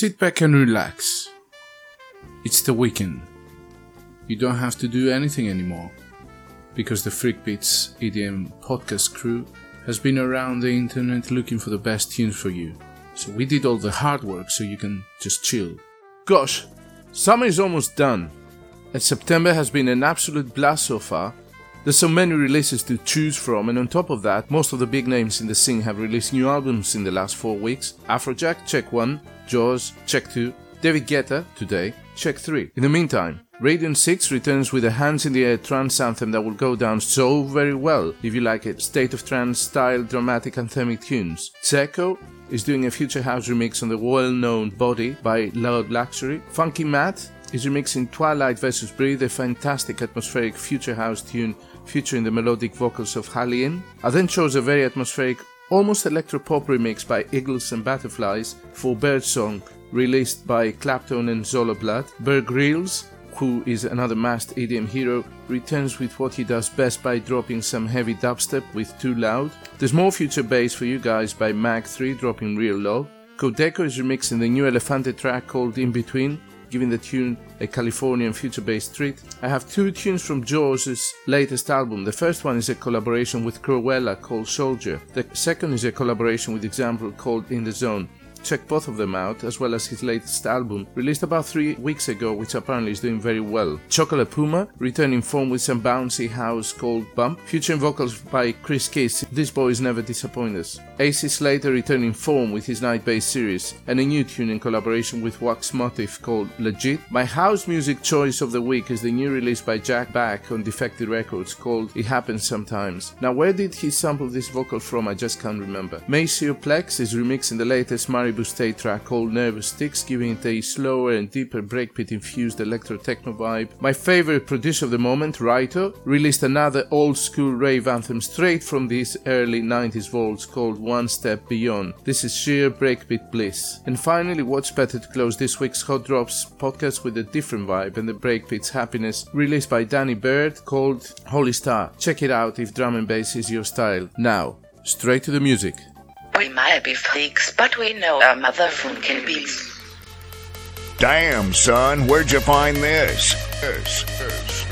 Sit back and relax. It's the weekend. You don't have to do anything anymore because the Freakbeats EDM podcast crew has been around the internet looking for the best tunes for you. So we did all the hard work so you can just chill. Gosh, summer is almost done, and September has been an absolute blast so far. There's so many releases to choose from, and on top of that, most of the big names in the scene have released new albums in the last four weeks. Afrojack, check one, Jauz, check two, David Guetta, today, check three. In the meantime, Radiant 6 returns with a hands in the air trance anthem that will go down so very well if you like it. State of trance style dramatic anthemic tunes. Zeko is doing a future house remix on the well known Body by Loud Luxury. Funky Matt is remixing Twilight vs. Breathe, a fantastic atmospheric future house tune featuring the melodic vocals of Haliene. I then chose a very atmospheric, almost electropop remix by Eagles and Butterflies for Birdsong, released by Clapton and Zola Blood. Bear Grillz, who is another masked EDM hero, returns with what he does best by dropping some heavy dubstep with Too Loud. There's more future bass for you guys by Mag 3 dropping real low. Codeko is remixing the new Elephante track called In Between, giving the tune a Californian future based treat. I have two tunes from Jauz' latest album. The first one is a collaboration with Krewella called Soldier. The second is a collaboration with Example called In the Zone. Check both of them out, as well as his latest album, released about three weeks ago, which apparently is doing very well. Chocolate Puma, returning form with some bouncy house called Bump, featuring vocals by Chris Kiss. This boys never disappoint us. AC Slater returning form with his Night Bass series, and a new tune in collaboration with Wax Motif called Legit. My house music choice of the week is the new release by Jack Back on Defected Records called It Happens Sometimes. Now, where did he sample this vocal from? I just can't remember. Maceo Plex is remixing the latest Mario Maribou State track called Nervous Ticks, giving it a slower and deeper breakbeat infused electro techno vibe. My favorite producer of the moment, Raito, released another old school rave anthem straight from these early 90s vaults called One Step Beyond. This is sheer breakbeat bliss. And finally, what's better to close this week's Hot Drops podcast with a different vibe and the breakbeat's happiness, released by Danny Bird called Holy Star. Check it out if drum and bass is your style. Now, straight to the music. We might be freaks, but we know our mother motherfucking beats. Damn, son, where'd you find this? this, this.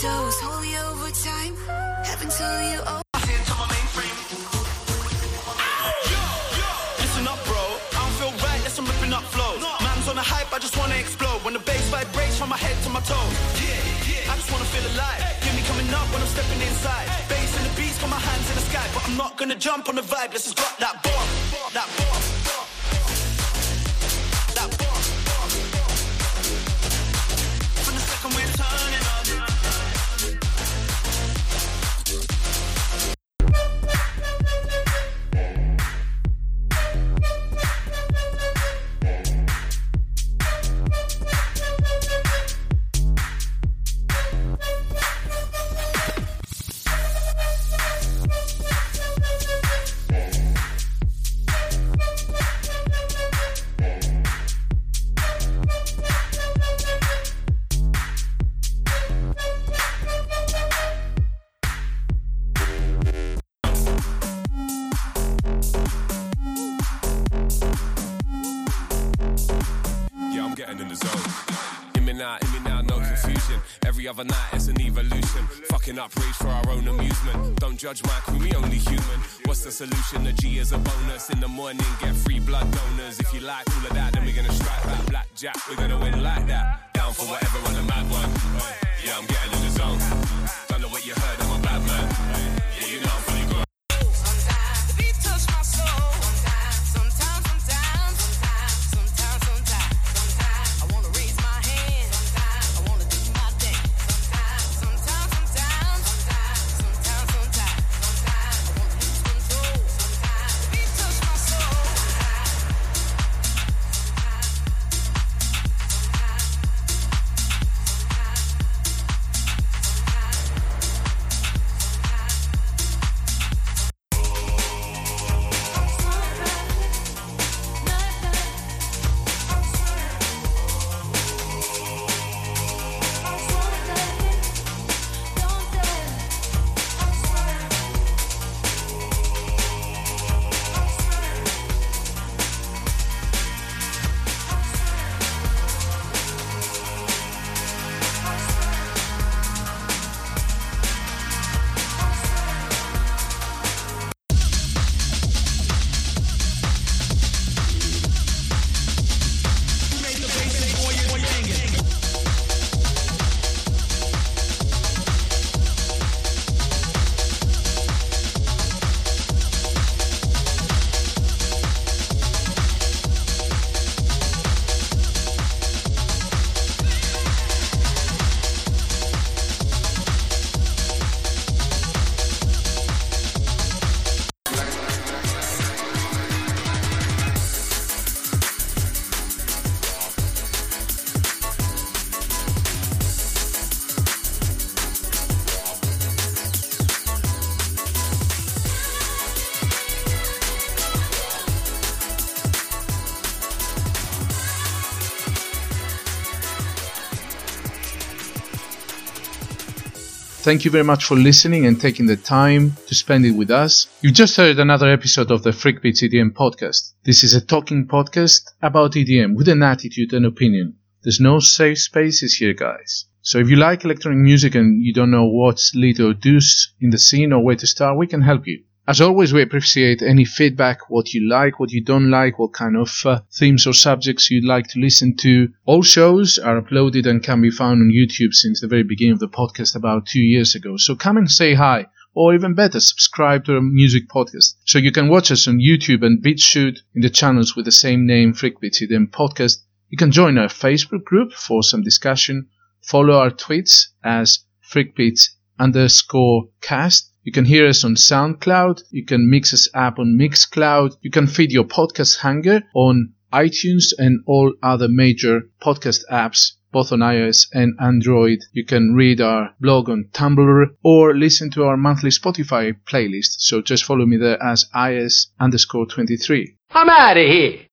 Toes, holy overtime. Heaven to you. Oh. On a hype, I just wanna explode. When the bass vibrates from my head to my toes. Yeah, yeah. I just wanna feel alive. Hear me coming up when I'm stepping inside. Bass and the beats, got my hands in the sky. But I'm not gonna jump on the vibe, let's just drop that bomb. That bomb. Getting in the zone. In me now, in me now, no confusion. Every other night it's an evolution. Fucking up rage for our own amusement. Don't judge my crew, we only human. What's the solution? The G is a bonus. In the morning, get free blood donors. If you like all of that, then we're gonna strike back. Blackjack, we're gonna win like that. Down for whatever on the mad one. Yeah, I'm getting in the zone. Thank you very much for listening and taking the time to spend it with us. You just heard another episode of the Freakbeats EDM podcast. This is a talking podcast about EDM with an attitude and opinion. There's no safe spaces here, guys. So if you like electronic music and you don't know what's lit or do's in the scene or where to start, we can help you. As always, we appreciate any feedback, what you like, what you don't like, what kind of uh, themes or subjects you'd like to listen to. All shows are uploaded and can be found on YouTube since the very beginning of the podcast about two years ago. So come and say hi, or even better, subscribe to our music podcast. So you can watch us on YouTube and BitChute in the channels with the same name, Freakbeats EDM Podcast. You can join our Facebook group for some discussion, follow our tweets as Freakbeats underscore cast. You can hear us on SoundCloud. You can mix us up on Mixcloud. You can feed your podcast hunger on iTunes and all other major podcast apps, both on iOS and Android. You can read our blog on Tumblr or listen to our monthly Spotify playlist. So just follow me there as is underscore 23. I'm out of here.